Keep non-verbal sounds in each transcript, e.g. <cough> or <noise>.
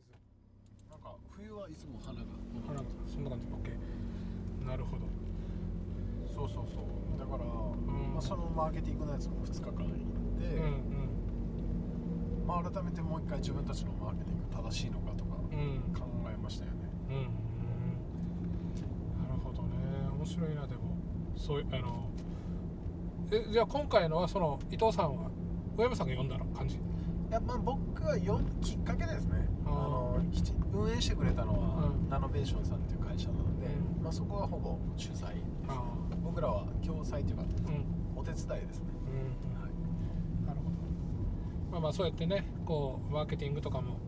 水。なんか冬はいつも花が花がそんな感じ。OK なるほど。そうそうそう。だから、ん。まあ、そのマーケティングのやつも2日間行って、うんうん。まあ、改めてもう一回自分たちのマーケティング正しいのかとかうん。考えましたよね、うんうんなるほどね。面白いなでも。そういうあのえじゃあ今回のはその伊藤さんは小山さんが読んだの感じ？いやまあ僕がよきっかけですね運営してくれたのは、うん。ナノベーションさんっていう会社なので、うん。まあ、そこはほぼ主催あ僕らは共催というかお手伝いですね、うん。はい。なるほど。まあまあそうやってねこうマーケティングとかも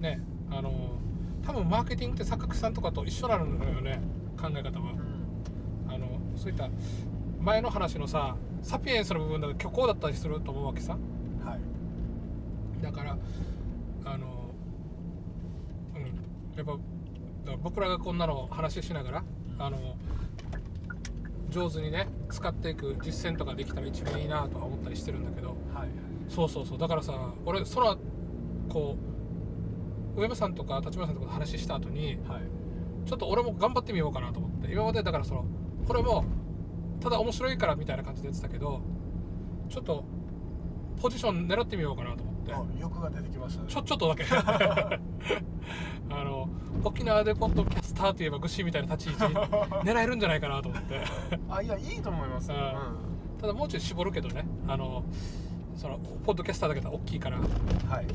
ねあの多分マーケティングって作家さんとかと一緒なのよね考え方は。あのそういった前の話のさサピエンスの部分だと虚構だったりすると思うわけさ。はい。だからあのうんやっぱ僕らがこんなの話しながらあの上手にね使っていく実践とかできたら一番いいなとは思ったりしてるんだけど。はいそうそうそう。だからさ俺そのこう上山さんとか立花さんとかと話した後にはい。ちょっと俺も頑張ってみようかなと思って今までだからそのこれもただ面白いからみたいな感じでやってたけどちょっとポジション狙ってみようかなと思って。あ欲が出てきましたね。ちょちょっとだけ <laughs> 沖縄でポッドキャスターといえばグッシーみたいな立ち位置 <laughs> 狙えるんじゃないかなと思って。<laughs> あいやいいと思います。よ、うただもうちょい絞るけどね。あのそのポッドキャスターだけだと大きいから。うんはい。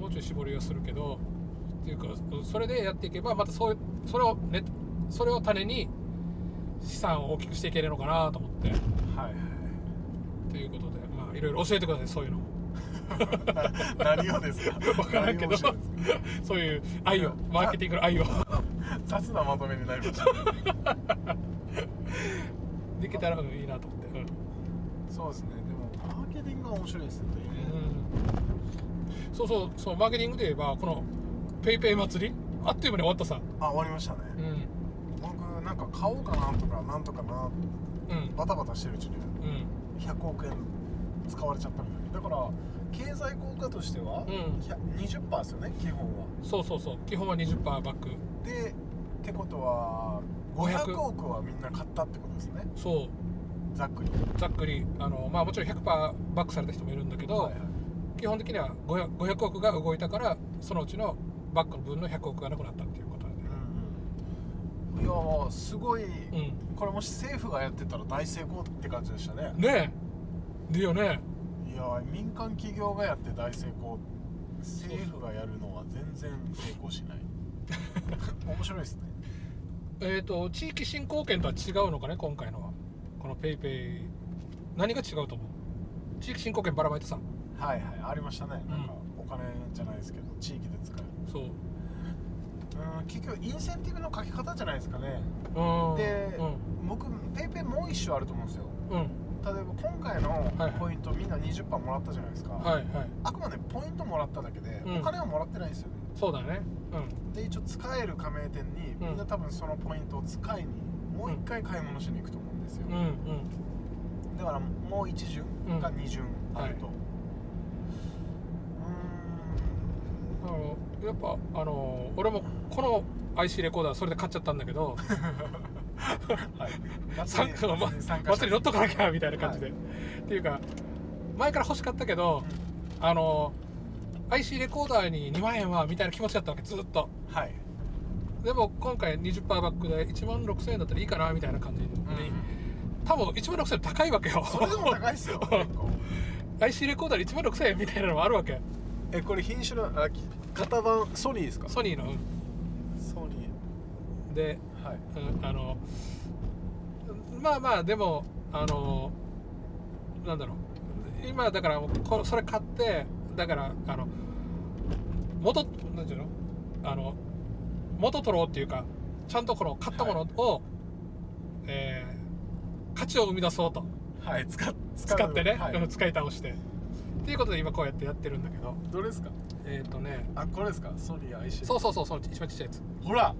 もうちょい絞りをするけど。っていうかそれでやっていけばまたそういうそれをねそれを種に資産を大きくしていけるのかなと思って。はいはい。ということでまあいろいろ教えてくださいそういうの <laughs> 何をですか？分からんけど。そういう愛を。マーケティングの愛を。雑なまとめになりました。<laughs> できたらうんいいなと思って。うん。そうですね。でもマーケティングが面白いですねというね。うん。そうそう。そうマーケティングで言えばこのペイペイ祭りあっという間に終わったさ。あ終わりましたね、うん。僕なんか買おうかなとかなんとかなうん。バタバタしてるうちにうん。100億円使われちゃったみたいだから経済効果としては、うん。100 20%ですよね基本は。そうそうそう。基本は20%バック。でってことは500 500億はみんな買ったってことですね。そう。ざっくり。ざっくり。あのまあもちろん100%バックされた人もいるんだけど、はいはい。基本的には 500, 500億が動いたからそのうちのバックの分の100億がなくなったっていうことなんで、うんうん。いやーすごい、ん。これもし政府がやってたら大成功って感じでしたね。ね。えでよねいやー民間企業がやって大成功政府がやるのは全然成功しない。<laughs> 面白いですね。えっ、と地域振興券とは違うのかね今回のは。このペイペイ。何が違うと思う？地域振興券ばらまいてさはいはいありましたね、ん。なんかお金じゃないですけど地域で使える。そう。うん結局インセンティブの書き方じゃないですかね。うん。で、うん。僕ペイペイもう一種あると思うんですよ。うん例えば今回のはい。ポイント、みんな20%もらったじゃないですか、はいはい。あくまでポイントもらっただけで、うん。お金はもらってないんですよね。そうだね。うん。で一応使える加盟店に、みんな多分そのポイントを使いにもう一回買い物しに行くと思うんですよ、うんうん。だからもう1巡か2巡あると、はうあのやっぱあの俺もこの IC レコーダーそれで買っちゃったんだけど <laughs> 参加の、ま、祭り乗っとかなきゃみたいな感じで、はっていうか前から欲しかったけど、あの IC レコーダーに2万円はみたいな気持ちだったわけずっと。はい。でも今回20%バックで1万6000円だったらいいかなみたいな感じに、多分1万6000円高いわけよ。それでも高いっすよ <laughs> IC レコーダーで1万6000円みたいなのもあるわけ。えこれ品種のあき型番ソニーですか？ソニーのうん。ソニで、ーはい。うん、あのまあまあでもあのなんだろう。今だからこそれ買ってだからあの元なんていうの？あの元取ろうっていうかちゃんとこの買ったものを、えー価値を生み出そうと。はい使っ使ってね、はい。うん使い倒して。っていうことで今こうやってやってるんだけど。どれですか？えっ、とね。あこれですか？ソニー IC そうそうそうその一番ちっちゃいやつ。ほら。ん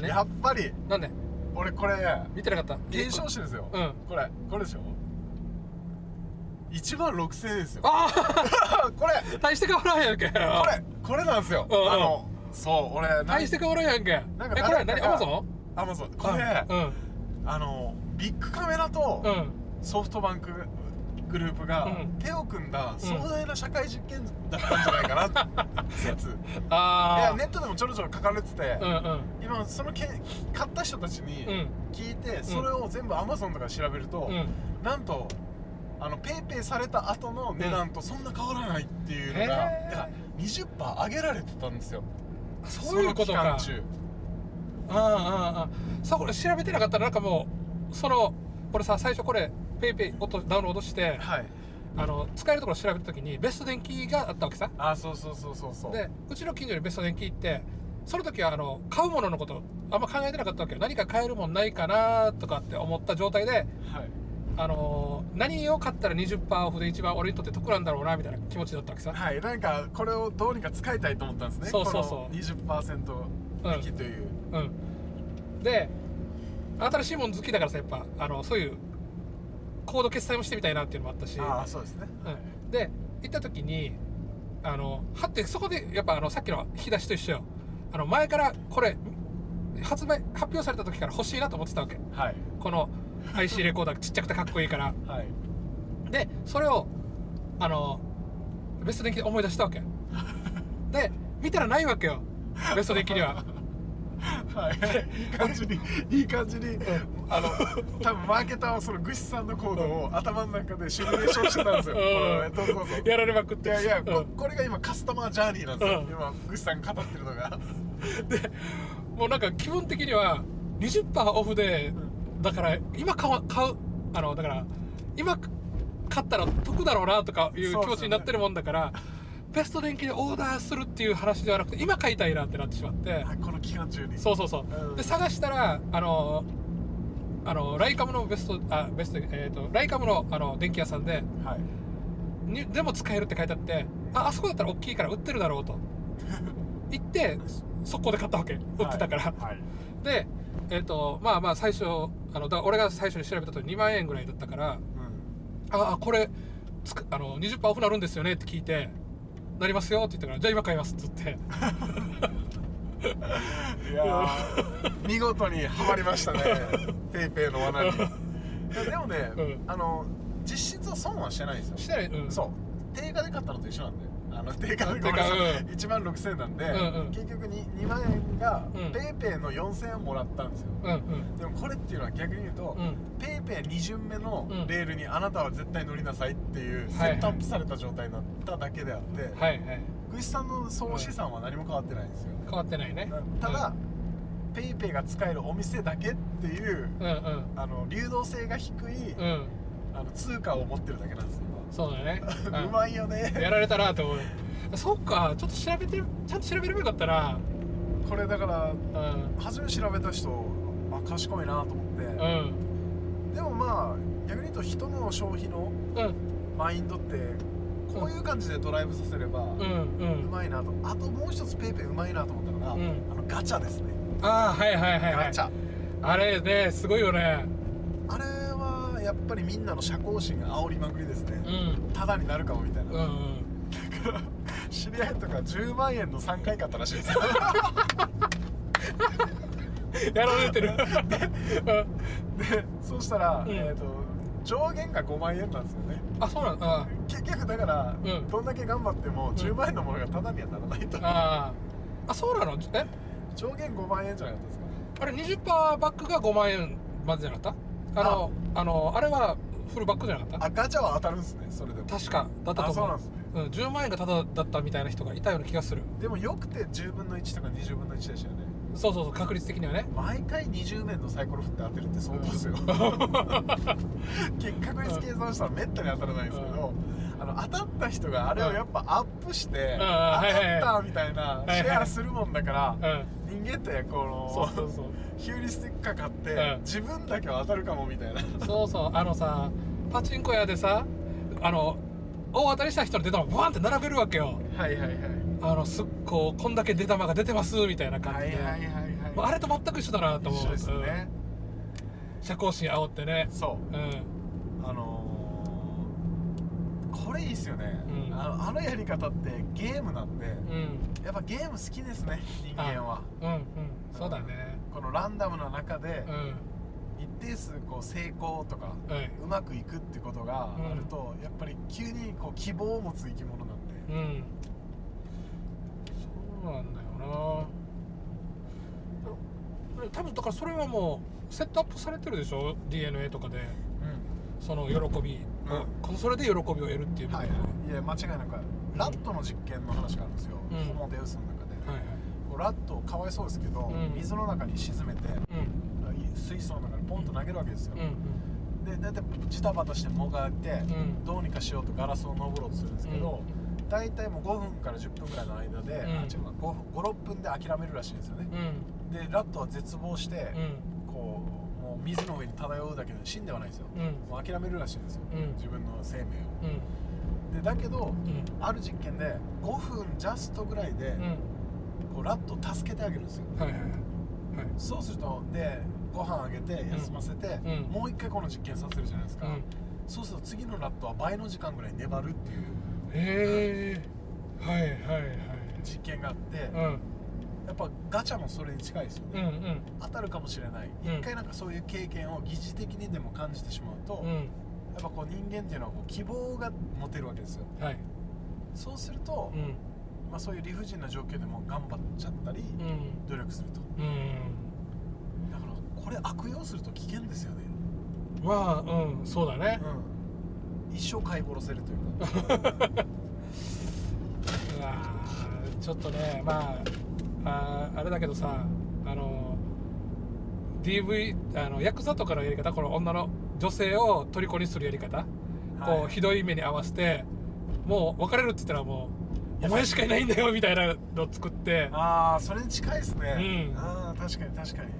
やっぱり。なんで？俺これ見てなかった？検証してですよ、うん。これこれでしょ？1万6000円ですよ。あ <laughs> これ。あ大して変わらんやんけ。これこれなんですよ。うん。うんあのそう俺大して変わらんやんけ。なんかえこれ何？アマゾアマゾンこれンうん。あのビッグカメラとうん。ソフトバンクグループがうん。手を組んだ壮大な社会実験だったんじゃないかな <laughs> 説。いああやネットでもちょろちょろ書かれててうんうん。今そのけ買った人たちにうん。聞いてそれを全部アマゾンとかで調べるとうん。なんとあのペイペイされた後の値段とそんな変わらないっていうのがへー。だから20%上げられてたんですよ。そういうことか。あああああそうこれ調べてなかったらなんかもうその俺さ最初これペイペイをダウンロードしてはい。あの使えるところ調べた時にベスト電気があったわけさ。あそうそうそうそうそう。でうちの近所にベスト電気行ってその時はあの買うもののことあんま考えてなかったわけよ。何か買えるもんないかなとかって思った状態ではい。あの何を買ったら20%オフで一番俺にとって得なんだろうなみたいな気持ちだったわけさ。はい。なんかこれをどうにか使いたいと思ったんですね。そうそうそう。この20%引きという、うん。で新しいもん好きだからさやっぱあのそういうコード決済もしてみたいなっていうのもあったし。ああそうですね、うん、で行った時にあのはってそこでやっぱあのさっきの引き出しと一緒よ。あの前からこれ発売発表された時から欲しいなと思ってたわけ。はい。この IC レコーダーちっちゃくてかっこいいから。はい。でそれをあのベスト電気で思い出したわけ。で見たらないわけよ。ベスト電気にははい、いい感じにいい感じにあの多分マーケターはそのグシさんのコードを頭の中でシミュレーションしてたんですよ、うどうぞどうぞ。やられまくっていやいや、こうん。これが今カスタマージャーニーなんですよ、うん。今グシさんが語ってるのが。もうなんか気分的には20%オフでだから今買う買うあのだから今買ったら得だろうなとかいう気持ちになってるもんだから、ベスト電気でオーダーするっていう話ではなくて今買いたいなってなってしまって。はいこの期間中に。そうそうそう、うん。で探したらあのあのライカムのベストあベストえっ、とライカムのあの電気屋さんではい。にでも使えるって書いてあってああそこだったら大きいから売ってるだろうと。<laughs> 言って速攻で買ったわけ。売ってたから、はい、はい。でえっ、とまあまあ最初あのだ俺が最初に調べたと2万円ぐらいだったからうああこれつくあの20%オフなるんですよねって聞いてなりますよって言ったからじゃあ今買いますっつって。ん、いやー <laughs> 見事にはまりましたね。ペイペイの罠に。<laughs> でもね、うん。あの実質は損はしてないんですよ。してないうん。そう。定価で買ったのと一緒なんであの定価で定価ごめんなさいうん。1万6000円なんで、うんうん。結局 2, 2万円がうん。ペイペイの4000円もらったんですよ、うんうん。でもこれっていうのは逆に言うと、うん。ペイペイ2巡目のうん。レールにあなたは絶対乗りなさいっていうセはい。ットアップされた状態になっただけであって、はいはい。グイスさんの総資産は何も変わってないんですよ、変わってないね。ただ、ペイペイが使えるお店だけっていううんうん。あの流動性が低い、うん、うん、あの通貨を持ってるだけなんですよ、そうだね、<laughs> うまいよね。やられたなと思う。そっかちょっと調べてちゃんと調べればよかったな。これだからうん。初め調べた人あ賢いなと思って、うん。でもまあ逆に言うと人の消費のうん。マインドってこういう感じでドライブさせればうんううんまいなと。あともう一つペイペイうまいなと思ったのが、うん。あのガチャですね。ああはいはいはいはい。ガチャ。あれねすごいよねやっぱりみんなの射幸心が煽りまくりですね。うん。タダになるかもみたいな、うんうん。知り合いとか10万円の3回買ったらしいです。よやられてる。でそうしたら、うん。えー、と上限が5万円なんですよね。あそうなんだあ。結局だから、うん。どんだけ頑張っても10万円のものがタダにはならないと、ああ。そうなの？え？上限5万円じゃなかったですか？あれ20%バックが5万円までじゃなかった？あのあのあれはフルバックじゃなかった？あガチャは当たるんですねそれでも。確かだったと思う。あそうなんですね。うん、10万円がタダだったみたいな人がいたような気がする。でもよくて10分の1とか20分の1でしたよね。そうそうそう確率的にはね。毎回20面のサイコロ振って当てるって相当ですよ。<laughs> 結確率計算したらめったに当たらないんですけど、あの当たった人があれをやっぱアップして、うん。当はいはいはい。たったみたいなシェアするもんだから、うん。人間ってこのそうそうそう。ヒューリスティックかかって、うん。自分だけは当たるかもみたいな。そうそう。あのさパチンコ屋でさあの大当たりした人の出玉バーンって並べるわけよ。はいはいはい。あのすっこうこんだけ出玉が出てますみたいな感じで、はいはいはいもうあれと全く一緒だなと思う。一緒ですね、うん。社交心煽ってね。そう。うん。あのーこれいいっすよね、うん。あのあのやり方ってゲームなんでうん。やっぱゲーム好きですね人間は。うんうん。そうだね。このランダムな中でうん。一定数こう成功とかはい。うまくいくってことがあると、やっぱり急にこう希望を持つ生き物なんで、うん。そうなんだよな。多分だからそれはもうセットアップされてるでしょ？DNA とかで。その喜びを、このそれで喜びを得るっていう部はいい。や間違いなくラットの実験の話があるんですよ、うん。ホモデウスの中で、はいはい。こうラットかわいそうですけど、うん。水の中に沈めてうん。水槽の中にポンと投げるわけですよ、うんで大体ジタバタしてもがいて、うん。どうにかしようとガラスを登ろうとするんですけど、大体もう5分から10分ぐらいの間で、うん。あ違う56分で諦めるらしいんですよね。うん。でラットは絶望して、うん。こう水の上に漂うだけで死んではないんですよ、うん。もう諦めるらしいんですよ、うん。自分の生命を。うん。でだけどうん。ある実験で5分ジャストぐらいで、うん。こうラットを助けてあげるんですよ。はいはいはい。はい。そうするとでご飯あげて休ませて、うん。もう一回この実験させるじゃないですか、うん。そうすると次のラットは倍の時間ぐらい粘るっていうへえはいはいはい。実験があって、うんやっぱガチャもそれに近いですよね、うんうん。当たるかもしれない。うん。一回なんかそういう経験を疑似的にでも感じてしまうと、やっうんぱこう人間っていうのはこう希望が持てるわけですよ。はい。そうすると、うん。まあ、そういう理不尽な状況でも頑張っちゃったり、うん。努力すると。うんだからこれ悪用すると危険ですよね、まあうんそうだね。うん、一生飼い殺せるというか。<laughs> うわーちょっとねまああーあれだけどさあの DV あのヤクザとかのやり方この女の女性を虜にするやり方、こはい。うひどい目に合わせてもう別れるって言ったらもうやお前しかいないんだよみたいなのを作って。ああそれに近いですね、うん。ああ確かに確かに。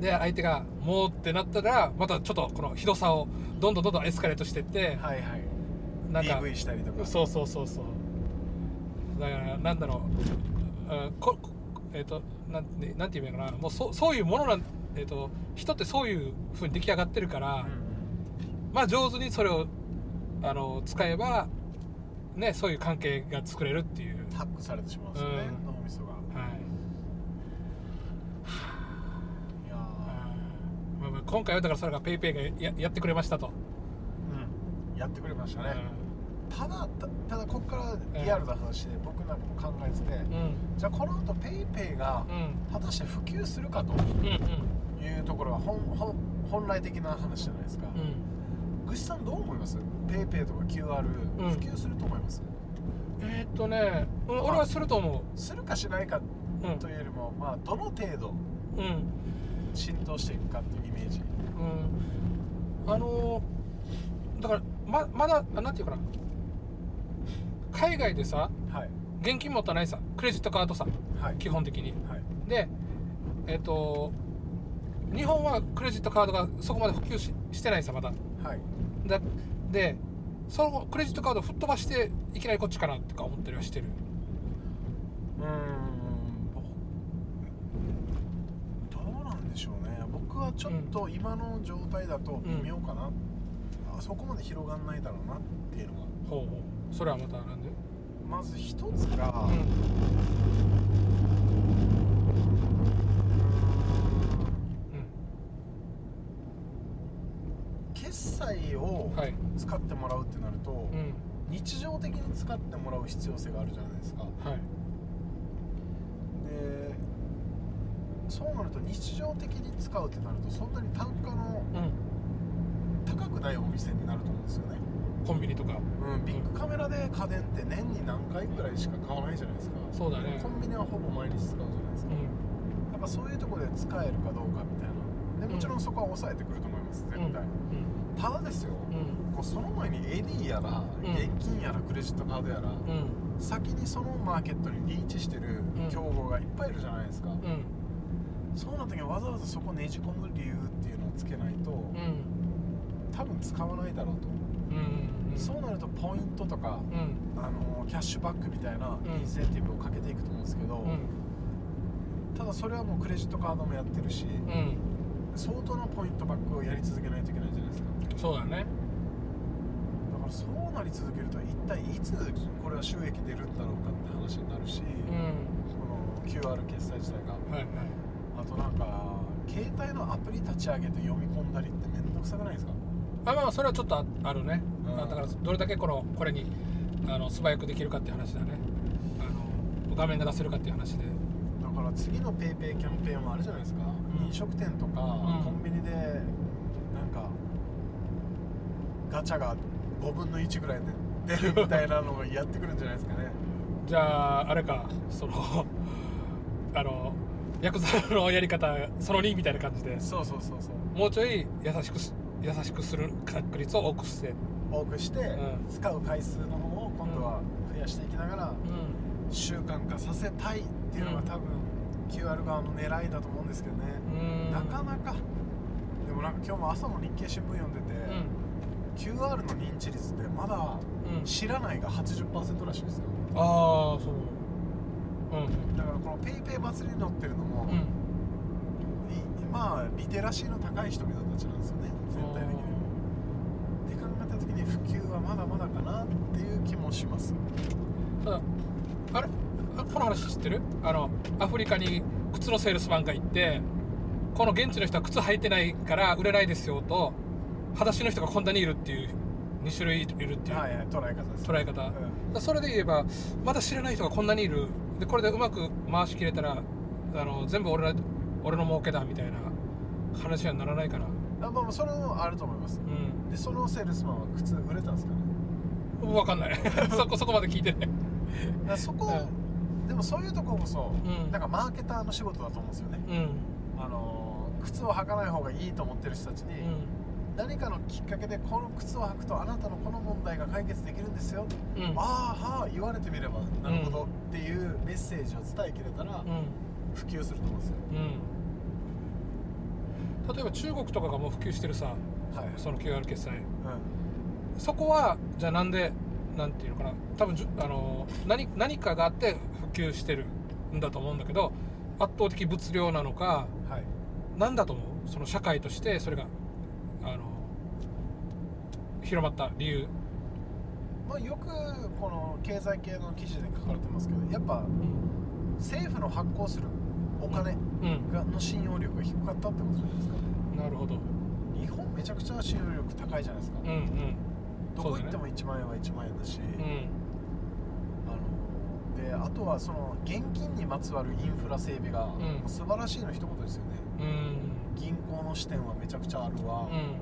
で相手がもうってなったらまたちょっとこのひどさをどんどんどんどんエスカレートしていってはいはい。なんか DV したりとか。そうそうそうそう。だからなんだろう。あここえっ、となんてなんて言うのかな。もうそそういうものなんえっ、と人ってそういう風に出来上がってるから、うん。まあ上手にそれをあの使えばねそういう関係が作れるっていう。ハックされてしまうんですよね、うん。脳みそが。はい。いやまあまあ今回はだからそれがペイペイがややってくれましたと、ーうん。やってくれましたね、うただたただここからリアルな話で僕なんかも考えてて、んうん。じゃあこの後ペイペイがうん。果たして普及するかとうんうん。いうところが本本本来的な話じゃないですか、うん。ぐしさんどう思います？ペイペイとか QR うん。普及すると思います、えーっとね、うん、俺はすると思するかしないかううん。というよりも、まあ、どの程度うん。浸透していくかっていうイメージ。うん。あのーだからままだあなんていうかな海外でさはい。現金持ったないさクレジットカードさはい。基本的に。はい。でえっ、と日本はクレジットカードがそこまで普及ししてないさまだ。はい。だでそのクレジットカードを吹っ飛ばしていきなりこっちかなとか思ったりはしてる。うーんぼどうなんでしょうね。僕はちょっと今の状態だと微妙かな、あそこまで広がんないだろうなっていうのが。ほうほうそれはまたなんで？まず一つが、う決済をんはい。使ってもらうってなると、うん。日常的に使ってもらう必要性があるじゃないですか。はい。でそうなると日常的に使うってなるとそんなに単価のうん。高くないお店になると思うんですよね、コンビニとか。うん、ビッグカメラで家電って年に何回ぐらいしか買わないじゃないですか。そうだね。コンビニはほぼ毎日使うじゃないですか、うん。やっぱそういうところで使えるかどうかみたいな。でもちろんそこは抑えてくると思います絶対、ただですよ、うん。こうその前にエディやら、ん。現金やらクレジットカードやら、うん。先にそのマーケットにリーチしてるうん。競合がいっぱいいるじゃないですか、うん。そうなった時にわざわざそこねじ込む理由っていうのをつけないと、うん。多分使わないだろうと、うんそうなるとポイントとか、うん。あのキャッシュバックみたいなうん。インセンティブをかけていくと思うんですけど、うん。ただそれはもうクレジットカードもやってるし、うん。相当なポイントバックをやり続けないといけないじゃないですか。そうだね。だかからそうなり続けると一体いつこれは収益出るんだろうかって話になるし、うん。この QR 決済自体が。はいはい。あとなんか携帯のアプリ立ち上げて読み込んだりって面倒くさくないですか？あまあそれはちょっとああるね、うん。あだからどれだけこのこれにあの素早くできるかっていう話だね。あの画面が出せるかっていう話で。だから次の PayPay キャンペーンもあるじゃないですか、うん。飲食店とか、ん。コンビニでなんかガチャが5分の1ぐらいで出るみたいなのをやってくるんじゃないですかね。<laughs> じゃああれか。その <laughs> あのヤクザのやり方その2みたいな感じで。そうそうそうそう。もうちょい優しくす優しくする確率を多くして。多くして、ん。使う回数の方を今度は増やしていきながらう習慣化させたいっていうのが多分 QR 側の狙いだと思うんですけどね、んうん。なかなか。でもなんか今日も朝も日経新聞読んでて、うん。QR の認知率ってまだうん。知らないが80%らしいですよ。ああそう。うん。だからこの PayPay 祭りに乗ってるのも、うん。いまあリテラシーの高い人々たちなんですよね。全体的に。って考えた時に普及はまだまだかなっていう気もします。ただあれ？あこの話知ってる？あのアフリカに靴のセールスマンが行ってこの現地の人は靴履いてないから売れないですよと裸足の人がこんなにいるっていう2種類いるっていうはいはい捉え方です。捉え方、うん。それで言えばまだ知らない人がこんなにいる。でこれでうまく回しきれたらあの全部俺ら俺の儲けだみたいな話にはならないかなあまあまあそれもあると思います。うん。でそのセールスマンは靴売れたんですかね？分かんない。<laughs> そこそこまで聞いてね。だからそこ、でもそういうとここそ、うん。なんかマーケターの仕事だと思うんですよね。うん。あのー靴を履かない方がいいと思ってる人たちに、うん。何かのきっかけでこの靴を履くとあなたのこの問題が解決できるんですよ、うん。ああはあ言われてみればなるほどっていうメッセージを伝えきれたらうん。普及すると思うんですよ、うん例えば中国とかがもう普及してるさはい。その QR 決済。うそこはじゃあなんでなんていうのかな。多分じゅあの何何かがあって普及してるんだと思うんだけど圧倒的物量なのかんはい。なんだと思う？その社会としてそれがあの広まった理由、まあ、よくこの経済系の記事で書かれてますけどやっぱうん。政府の発行するお金うん、がの信用力が低かったってことじゃないですか。ねなるほど。日本めちゃくちゃ信用力高いじゃないですか、うんうん。どこ行っても1万円は1万円だし、うん。あのであとはその現金にまつわるインフラ整備がん。素晴らしいの一言ですよね、うん。銀行の支店はめちゃくちゃあるわ、うん。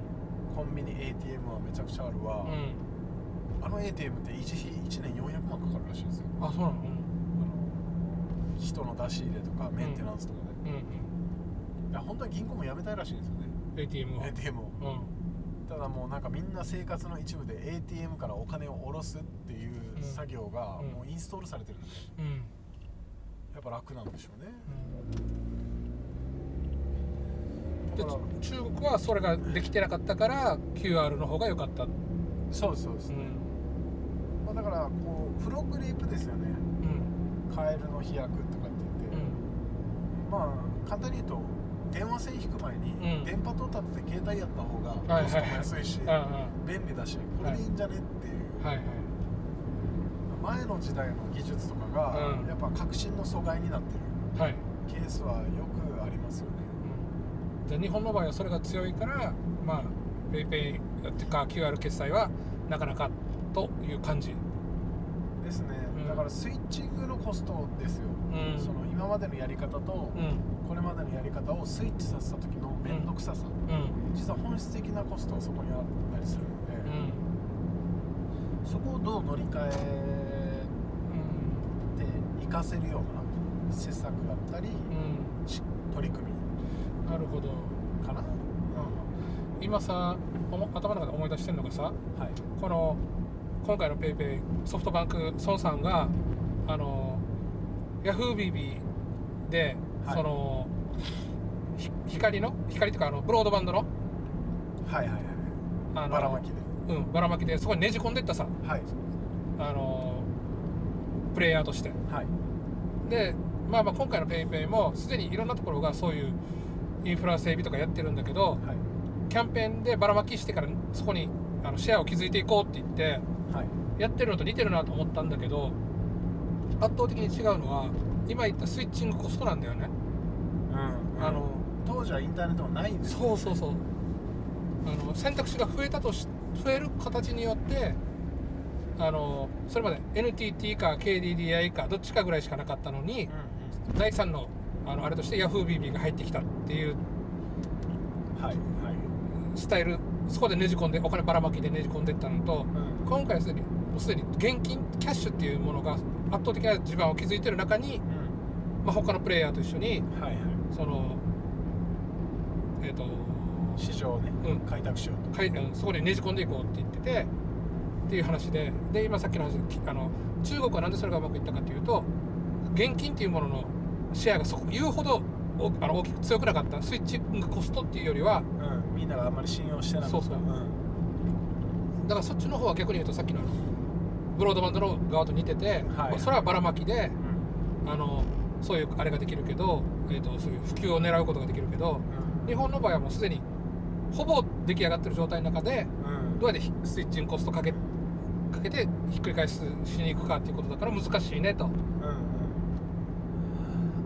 コンビニ ATM はめちゃくちゃあるわ、うん。あの ATM って維持費1年400万かかるらしいんですよ。あそうなの？人の出し入れとかメンテナンスとかで、うんうん。いや本当は銀行もやめたいらしいんですよね。うん ATM を。ATM を。うん。ただもうなんかみんな生活の一部で ATM からお金を下ろすっていううん。作業がうん。もうインストールされてるので。うん。やっぱ楽なんでしょうね。で中国はそれができてなかったから QR の方が良かった。そうですそうです、うん。まあ、だからこうフロッグリープですよね。うんカエルの飛躍とかって言って、まあ簡単に言うと電話線引く前にうん。電波塔立てて携帯やった方はいがコストも安いし、便利だしこれでいいんじゃねっていう、あはいはい。前の時代の技術とかがうん。やっぱ革新の阻害になってる。はい、ケースはよくありますよね。うん、じゃあ日本の場合はそれが強いからまあ PayPay っていうか QR 決済はなかなかという感じ。ですね、うんだからスイッチングのコストですよ、うん。その今までのやり方とうん。これまでのやり方をスイッチさせた時の面倒くささ、うん。実は本質的なコストはそこにあったりするので、うん。そこをどう乗り換えて活かせるような施策だったり、取り組み。なるほど。かな、今さおも頭の中で思い出してるのがさはい。この今回の PayPay ソフトバンク孫さんがあの YahooBB で、はい。そのひ光の光というかあのブロードバンドのはいはいはい。あのばらまきで。うんばらまきでそこにねじ込んでったさはい。あのプレイヤーとして。はい。でまあまあ今回の PayPay もすでにいろんなところがそういうインフラ整備とかやってるんだけどはい。キャンペーンでばらまきしてからそこにあのシェアを築いていこうって言ってはいやってるのと似てるなと思ったんだけど圧倒的に違うのは今言ったスイッチングコストなんだよね、うんあの当時はインターネットもないんですよそうそうそう。あの選択肢が増えたとし増える形によってあのそれまで NTT か KDDI かどっちかぐらいしかなかったのにうん第3のあのあれとして YahooBB が入ってきたっていううんはいはい。スタイルそこでねじ込んでお金ばらまきでねじ込んでいったのとうん。今回はすでにもうすでに現金キャッシュっていうものが圧倒的な地盤を築いてる中に、まあ、他のプレイヤーと一緒にうんはいはい。そのえっ、と市場をねうん。開拓しようと。かいうんそこにねじ込んでいこうって言っててっていう話でで今さっきの話あの中国はなんでそれがうまくいったかというと現金っていうもののシェアがそこ言うほどおあの大きく強くなかった。スイッチングコストっていうよりはうん。みんながあんまり信用してなかった。そうそう。ん。だからそっちの方は逆に言うとさっきのブロードバンドの側と似てて、はい。それはばらまきでうん。あのそういうあれができるけど、えー、とそういう普及を狙うことができるけど日本の場合はもうすでにほぼ出来上がってる状態の中でうん。うんどうやってひスイッチングコストかけかけてひっくり返すしに行くかっていうことだから難しいねと。うんうん。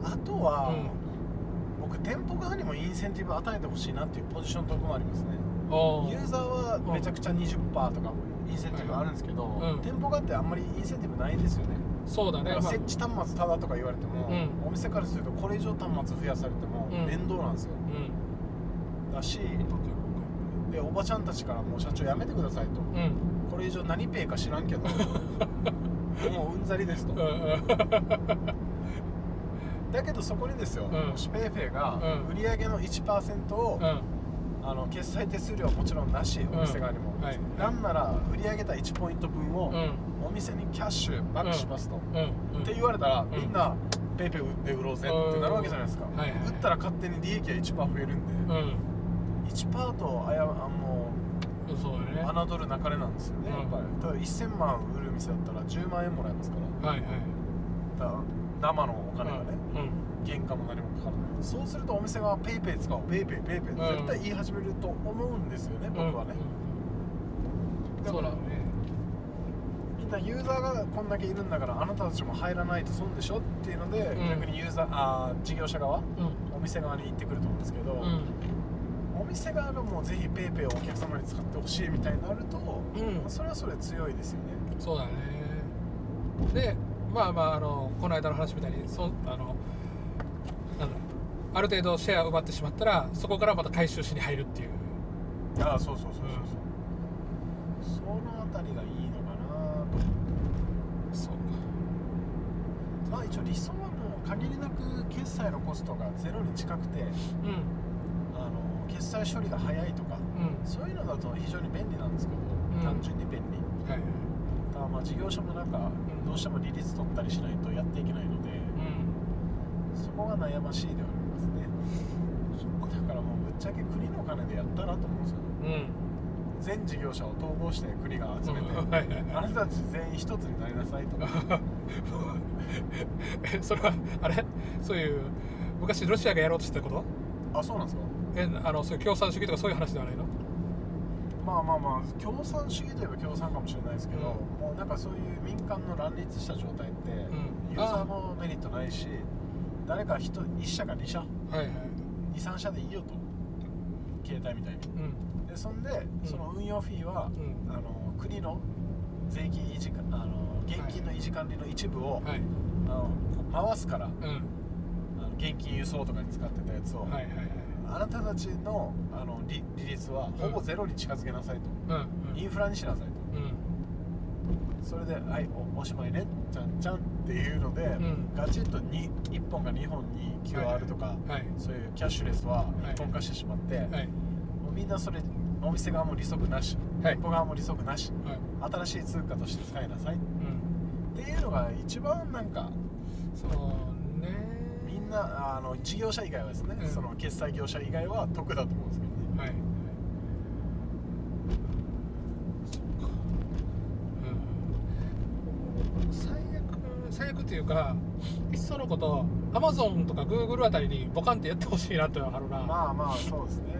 あとは、僕店舗側にもインセンティブ与えてほしいなっていうポジションとこもありますね。おユーザーはめちゃくちゃ20%とかインセンティブあるんですけど、うん。店舗側ってあんまりインセンティブないんですよね。そうだね、設置端末ただとか言われても、うん。お店からするとこれ以上端末増やされてもうん。面倒なんですよ、うん。だしでおばちゃんたちからもう社長やめてくださいと。これ以上何ペイか知らんけど <laughs> もううんざりですとだけどそこにですよ、ん。もしペイペイがうん。売上の1%を、うん。あの決済手数料はもちろんなしお店側にも、うんはい。なんなら売り上げた1ポイント分をうん。お店にキャッシュバックしますと、っうん。て言われたら、ん。みんなペイペイ売って売ろうぜってなるわけじゃないですか、はいはい。売ったら勝手に利益が1%増えるんで、うん。1%とあやあもうんそうだね。う侮るなかれなんですよね、うんやっぱり。ただ1000万売る店だったら10万円もらえますから。はいはい。だから生のお金がね、うん。原価も何もかからない。そうするとお店がペイペイ使おうペイペイペイペイって絶対言い始めると思うんですよね、僕はね、うんだからそうだねみんなユーザーがこんだけいるんだからあなたたちも入らないと損でしょっていうので、うん逆にユーザーあー事業者側うんお店側に行ってくると思うんですけど、うんお店側がもうぜひペイペイをお客様に使ってほしいみたいになると、うんそれはそれ強いですよねそうだねでまあまああのこの間の話みたいにそあのなんだある程度シェアを奪ってしまったらそこからまた回収しに入るっていう。ああそうそうそうそうそう、そのあたりがいいのかなと。そうまあ一応理想はもう限りなく決済のコストがゼロに近くてうん。あの決済処理が早いとかうん。そういうのだと非常に便利なんですけど、ん。単純に便利。はい。ただまあ事業者もなんかんどうしても利率取ったりしないとやっていけないので、うんそこが悩ましいではありますね。だからもうぶっちゃけ国のお金でやったらと思うんですよ。うん全事業者を統合して国が集めて、あなたたち全員一つになりなさいと。<laughs> えそれはあれ？そういう昔ロシアがやろうとしてたこと？あそうなんですか？えあのそういう共産主義とかそういう話ではないの？まあまあまあ共産主義といえば共産かもしれないですけど、もうなんかそういう民間の乱立した状態って、ん。ユーザーもメリットないし誰か1社か2社はいはい。23社でいいよと。携帯みたいに。うん。でそんでその運用フィーは、うん。あの国の税金維持あの現金の維持管理の一部を、はい。あの回すからうん。あの現金輸送とかに使ってたやつを、はいはいはいあなたたちのあの利利率はほぼゼロに近づけなさいと、うんインフラにしなさいと。うん。それで「はいおおしまいね。ちゃんちゃん」っていうので、ん。ガチッとに1本か2本に QR とか、はい。そういうキャッシュレスは一本化してしまって、はい。もうみんなそれお店側も利息なし、はい。店舗側も利息なしはい。新しい通貨として使いなさいっうん。ていうのが一番なんかそうね。みんなあの事業者以外はですね、うん。その決済業者以外は得だと思うんですけどね。はい。うん。最悪最悪っていうかいっそのことアマゾンとかグーグルあたりにボカンってやってほしいなってのはあるな、まあまあそうですね。う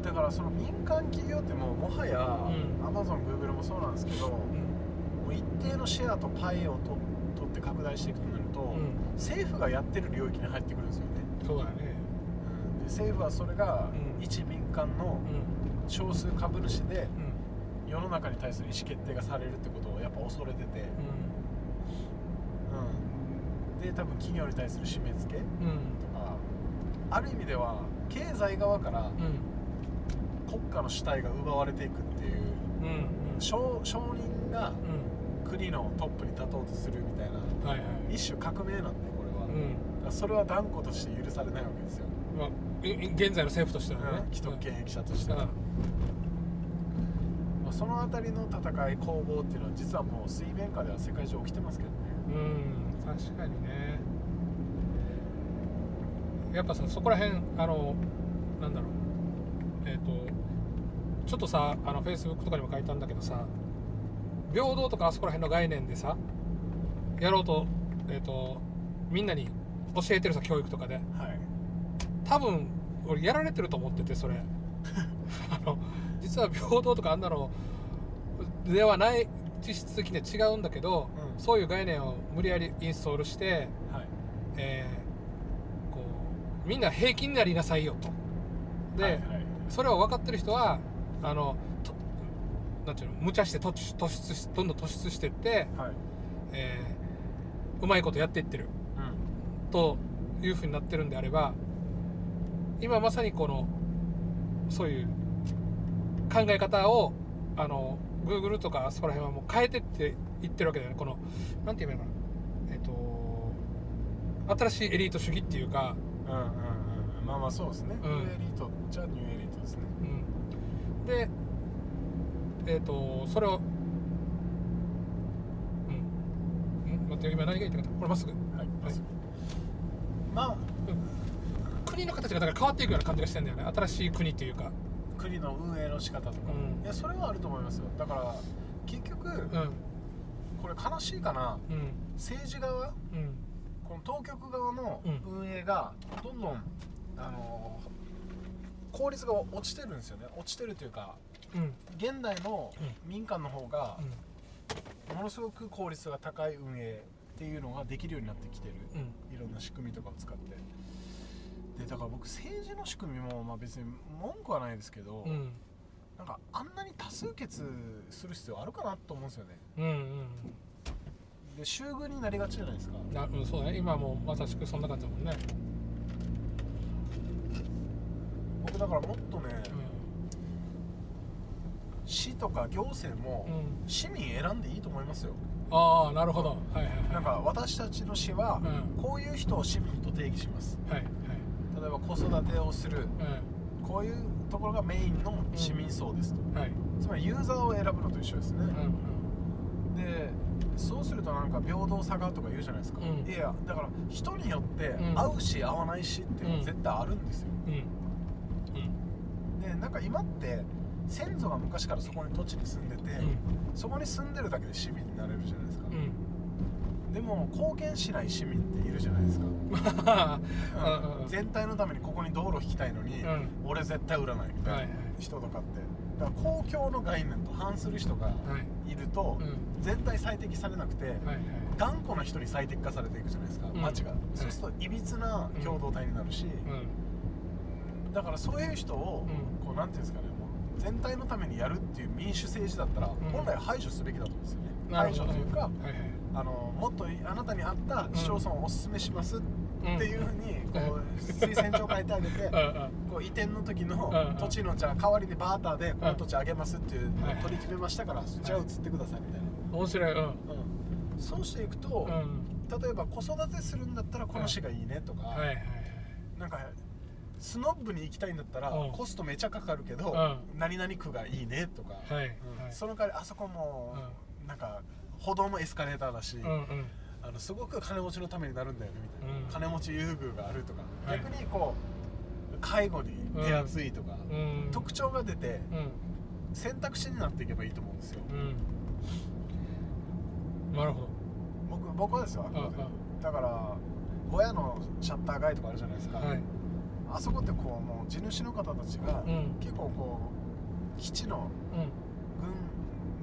ん。だからその民間企業ってもうもはや、うん。アマゾングーグルもそうなんですけどもうん。う一定のシェアとパイをと取って拡大していくとなると、うん。政府がやってる領域に入ってくるんですよね、そうだね。で政府はそれがうん。一民間のうん。少数株主でうん。世の中に対する意思決定がされるってことをやっぱ恐れてて、うん、で多分企業に対する締め付けとうん。うんかある意味では経済側からうん。国家の主体が奪われていくっていううん承承認がうん。国のトップに立とうとするみたいなはいはい。一種革命なんでこれは、うん。らそれは断固として許されないわけですよ、まあい現在の政府としてはね。うん。既得権益者としては、うん。まあ、その辺りの戦い攻防っていうのは実はもう水面下では世界中起きてますけどね。うん。確かにね。やっぱさそこら辺あのなんだろう。えっ、とちょっとさあのフェイスブックとかにも書いたんだけどさ平等とかあそこら辺の概念でさやろうと,、えー、とみんなに教えてるさ教育とかで。はい。多分俺やられてると思っててそれ。<laughs> あの実は平等とかあんなのではない実質的には違うんだけど、うん。そういう概念を無理やりインストールして、はい。えーこうみんな平均になりなさいよと。で、はいはい。それを分かってる人はあのとなんていうの無茶して突出どんどん突出してって、はい。えーうまいことやっていってる。うんというふうになってるんであれば今まさにこのそういう考え方をあの Google とかあそこら辺はもう変えてって言ってるわけだよね。このなんて言えばいいのかな。えっ、と新しいエリート主義っていうか、うんうんうんまあまあそうですね、うん。ニューエリートじゃニューエリートですね。うん、でえっ、とそれをうんん待って今何が言いたかったこれまっすぐ？はい、はい。まあ国の形がだから変わっていくような感じがしてんだよね。新しい国っていうか。国の運営の仕方とか、うん。いやそれはあると思いますよ。だから結局、うん。これ悲しいかな。うん。政治側うん。この当局側のうん。運営がどんどん、あの効率が落ちてるんですよね。落ちてるというかうん。現代の民間の方がうんものすごく効率が高い運営っていうのができるようになってきてる。うん。いろんな仕組みとかを使って。でだから僕政治の仕組みもまあ別に文句はないですけど、うん。なんかあんなに多数決する必要あるかなと思うんですよね。うんうん。で衆軍になりがちじゃないですか。なうんそうだね。今もまさしくそんな感じだもんね。僕だからもっとね、市とか行政も市民選んでいいと思いますよ。ああなるほど。はいはいはい。なんか私たちの市はうん。こういう人を市民と定義します。はいはい。例えば子育てをする。うこういうところがメインの市民層ですと、ん。はい。つまりユーザーを選ぶのと一緒ですね、うんでそうするとなんか平等差がとか言うじゃないですか、うん。いやだから人によってうん。合うし合わないしっていうのは絶対あるんですよ、でなんか今って先祖が昔からそこに土地に住んでて、そこに住んでるだけで市民になれるじゃないですか、うん。でも貢献しない市民っているじゃないですか、<laughs> うん。うん。うん全体のためにここに道路引きたいのに、うん。俺絶対売らないみたいな人とかって。だから公共の概念と反する人がはい。いると、うん。全体最適されなくて、頑固な人に最適化されていくじゃないですか、うん。街が、そうするといびつな共同体になるし、うん。だからそういう人を、うん。こうなんていうんですかね全体のためにやるっていう民主政治だったら、ん。本来排除すべきだと思うんですよね。排除というか、はいはい。あのもっとあなたに合った市町村をおすすめしますっていうふうにこう推薦状書いてあげて、<laughs> こう移転の時の土地のじゃあ代わりにバーターでこの土地あげますっていう取り決めましたからそちら移ってくださいみたい面白い。うん。な、うん。そうしていくと、うん。例えば子育てするんだったらこの市がいいねとか、はいはいはい。なんかスノッブに行きたいんだったらうん。コストめちゃかかるけど、う何々区がいいねとか、はいはい。うんその代わりあそこも、なんか歩道もエスカレーターだし、うんうん。あのすごく金持ちのためになるんだよねみたいな、うん。金持ち優遇があるとか、はい。逆にこう介護に手厚いとか、うん。特徴が出てうん。選択肢になっていけばいいと思うんですよ。うん。なるほど。僕僕はですよあくまで。あだから小屋のシャッター街とかあるじゃないですか、あはいあそこってこうもう地主の方たちがうん。結構こう基地のうん。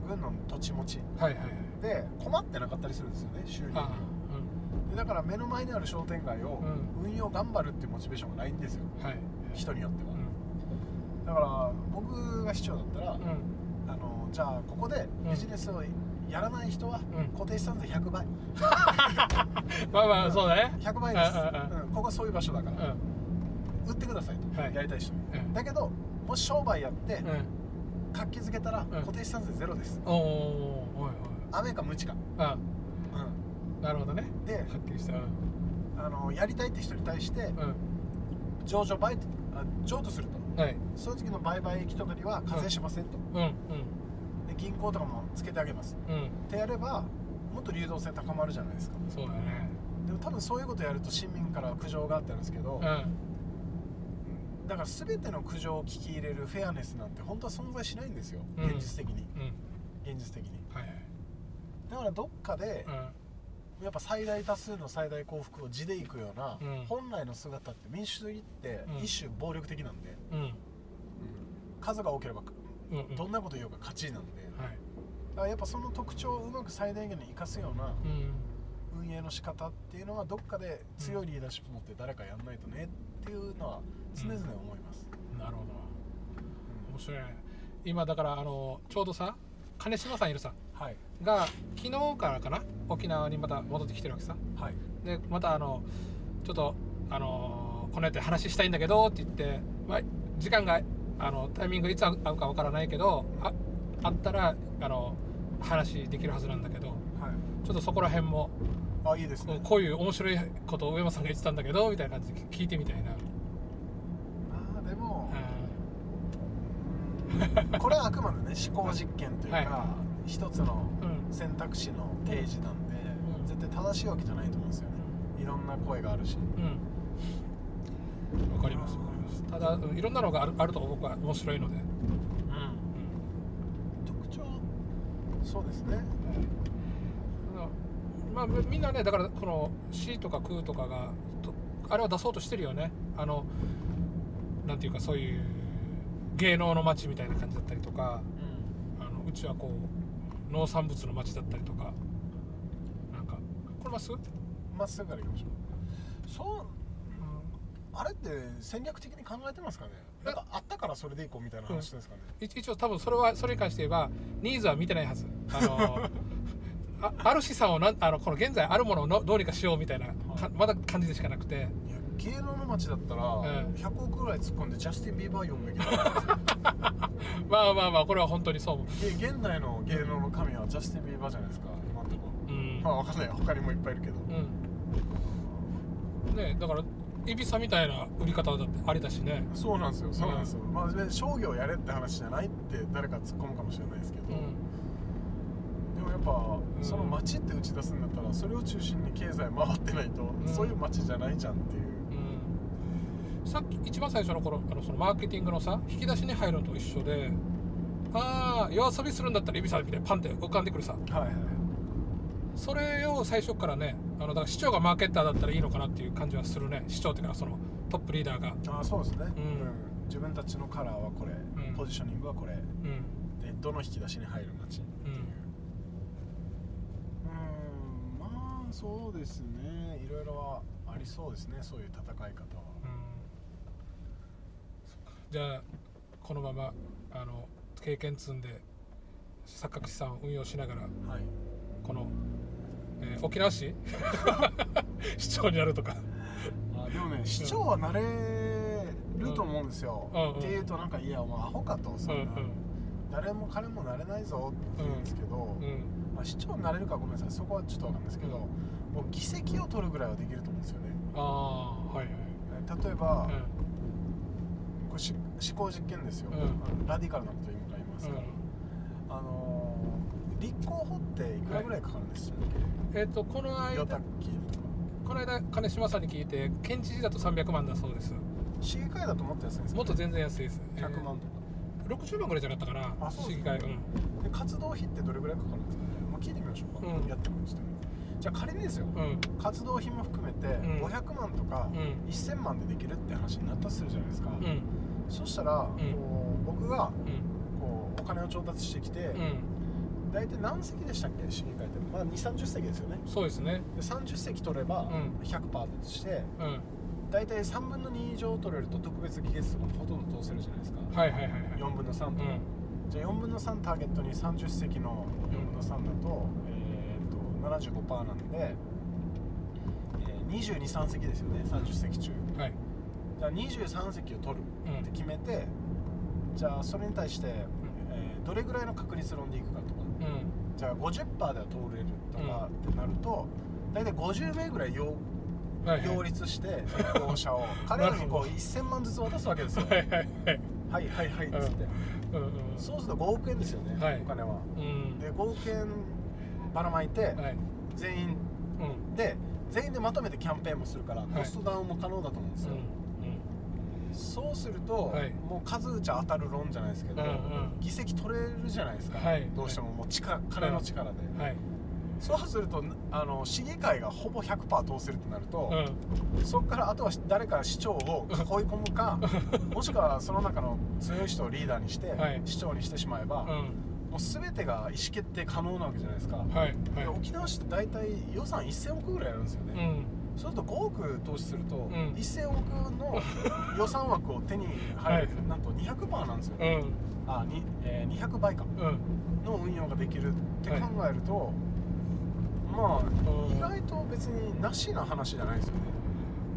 軍軍の土地持ちはいはいはい。で困ってなかったりするんですよね収入あにでだから目の前にある商店街をう運用頑張るっていうモチベーションがないんですよ。うんはい。人によっては。うん。だから僕が市長だったら、うん。あのじゃあここでビジネスをやらない人はうん。固定資産税100倍。<laughs> まあまあそうだね。<laughs> 100倍です、ここはそういう場所だかうん。ら、売ってくださいと、はい。やりたい人に、うん。だけどもし商売やってうん。活気づけたらん。固定資産税ゼロです、おおおい雨か無知か、あうなるほどね。ん、ではっきりした。うん。あのやりたいって人に対してうん。上場売あ譲渡すると。はい。その時の売買益とかには課税しませんと、うん。で銀行とかもつけてあげます。うん。うんってやればもっと流動性高まるじゃないですか。そうだね。でも多分そういうことやると市民からは苦情があってあるんですけど、うんだから全ての苦情を聞き入れるフェアネスなんて本当は存在しないんですよ、うん。現実的に。うん。現実的に。はいはい。だからどっかでうん。やっぱ最大多数の最大幸福を地で行くような、うん。本来の姿って民主主義ってうん。一種暴力的なんで、うん。数が多ければどんなこと言おうか勝ちなんで、はい。だからやっぱその特徴をうまく最大限に生かすようなうん運営の仕方っていうのはどっかで強いリーダーシップ持って誰かやんないとねっていうのは常々思います、なるほど。面白い。ね今だからあのちょうどさ金島さんいるさはい。が昨日からかな沖縄にまた戻ってきてるわけさ。はい。でまたあのちょっとあのこのやって話したいんだけどって言って、まあ、時間があのタイミングいつ合うかわからないけどああったらあの話できるはずなんだけどはい。ちょっとそこら辺もあいいですね。こういう面白いことを上山さんが言ってたんだけどみたいな感じで聞いてみたいな、あーでもううん。これはあくまでね思考実験というか、は一つの選択肢の提示なんで、うん。絶対正しいわけじゃないと思うんですよね。いろんな声があるし。うん。わかりますわかります。ただうんいろんなのがあるあると僕は面白いので、うん。特徴そうですねまあみんなねだからこの「C」とか「空」とかがとあれは出そうとしてるよね。あのなんていうかそういう芸能の街みたいな感じだったりとかあのうちはこう農産物の街だったりとか。なんかこれますまっすぐからいきましょう。そう、うん、あれって戦略的に考えてますかね？なんかあったからそれでいこうみたいな話ですかね、一一応多分それはそれに関して言えばニーズは見てないはず。あの <laughs> あある資産をなんあのこの現在あるものをのどうにかしようみたいなかまだ感じでしかなくて。いや芸能の街だったらん。100億ぐらい突っ込んでジャスティン・ビーバー読むべきだ <laughs> まあまあまあこれは本当にそう思う。<laughs> げ現代の芸能の神はジャスティン・ビーバーじゃないですか今んとこ。うん。まあわかんない他にもいっぱいいるけど。うん。ねだからイビサみたいな売り方だってありだしね。そうなんですよそうなんですよ、まあで商業やれって話じゃないって誰か突っ込むかもしれないですけど、うん。でもやっぱ、んその街って打ち出すんだったらそれを中心に経済回ってないと、ん。そういう街じゃないじゃんっていう。うん。さっき一番最初の頃あのそのマーケティングのさ引き出しに入るのと一緒でああ夜遊びするんだったらイビサみたいなパンって浮かんでくるさ。はいはい。それを最初からねあのだから市長がマーケッターだったらいいのかなっていう感じはするね。市長っていうかそのトップリーダーが。ああそうですね、ん。自分たちのカラーはこれ、ん。ポジショニングはこれ。うん。でどの引き出しに入る街。うんまあそうですね。いろいろはありそうですね。そういう戦い方は。うん。じゃあこのままあの経験積んで錯覚資産を運用しながらはい。この、えー沖縄市？<laughs> 市長になるとか。あでもね市長はなれると思うんですよ、うん。うんっていうとなんかいやもうアホかと。そんな、うん誰も彼もなれないぞって言うんですけど、うん。うんまあ、市長になれるかごめんなさいそこはちょっとわかんないですけど、うんもう議席を取るぐらいはできると思うんですよね。ああはいはい。え例えば、うこれし思考実験ですよ、うん。ラディカルなこと今から言いますから、ん。あのー立候補っていくらぐらいかかるんですよ、えっ、とこの間この間金島さんに聞いて県知事だと300万だそうです。市議会だともっと安いんですかもっと全然安いです。100万とか、えー60万ぐらいじゃなかったかな。市議会うん。で活動費ってどれぐらいかかるんですか？ね、まあ、聞いてみましょうか、うん。やってもいいですねじゃあ仮にですようん。活動費も含めてん。500万とかうん。1000万でできるって話になったとするじゃないですか、うん。そしたら、こう僕がうん。こうお金を調達してきて、うん。大体何席でしたっけ？市議会って。まあ2 3 0席ですよね。そうですね。で30席取ればん。100%としてうん。大体3分の2以上取れると特別議決とかもほとんど通せるじゃないですか。はいはいはいはい。4分の3とか、うん。じゃあ4分の3ターゲットに30席の4分の3だと,、えー、と75%なんで、えー、223席ですよね30席中。はい。じゃあ23席を取るうん。って決めてじゃあそれに対して、えーどれぐらいの確率論でいくかとか。うん。じゃあ50%では通れるとかってなると、大体50名ぐらい擁はいはい。擁立して立候補者を。彼らにこう1000万ずつ渡すわけですよ。はいはいはい。はいはいはいっつって、うんうん。そうすると5億円ですよね、はい。お金は。うん。で5億円ばらまいてはい。全員。うん。で全員でまとめてキャンペーンもするからい。コストダウンも可能だと思うんですよ、うんそうすると、はい。もう数打ちゃ当たる論じゃないですけど、うんうん。議席取れるじゃないですか、はい。どうしてももう力金の力で、そうするとあの市議会がほぼ100%通せるとなると、うん。そこからあとは誰か市長を囲い込むかもしくはその中の強い人をリーダーにして、はい。市長にしてしまえば、うん。もう全てが意思決定可能なわけじゃないですか、はい。はい。で沖縄市って大体予算1000億ぐらいあるんですよね、うん。そうすると5億投資すると、ん。1000億の予算枠を手に入る、はい。なんと200%なんですよ、うん。あに、えー200倍かうん。の運用ができるって考はいえると、まあうん意外と別になしな話じゃないですよね。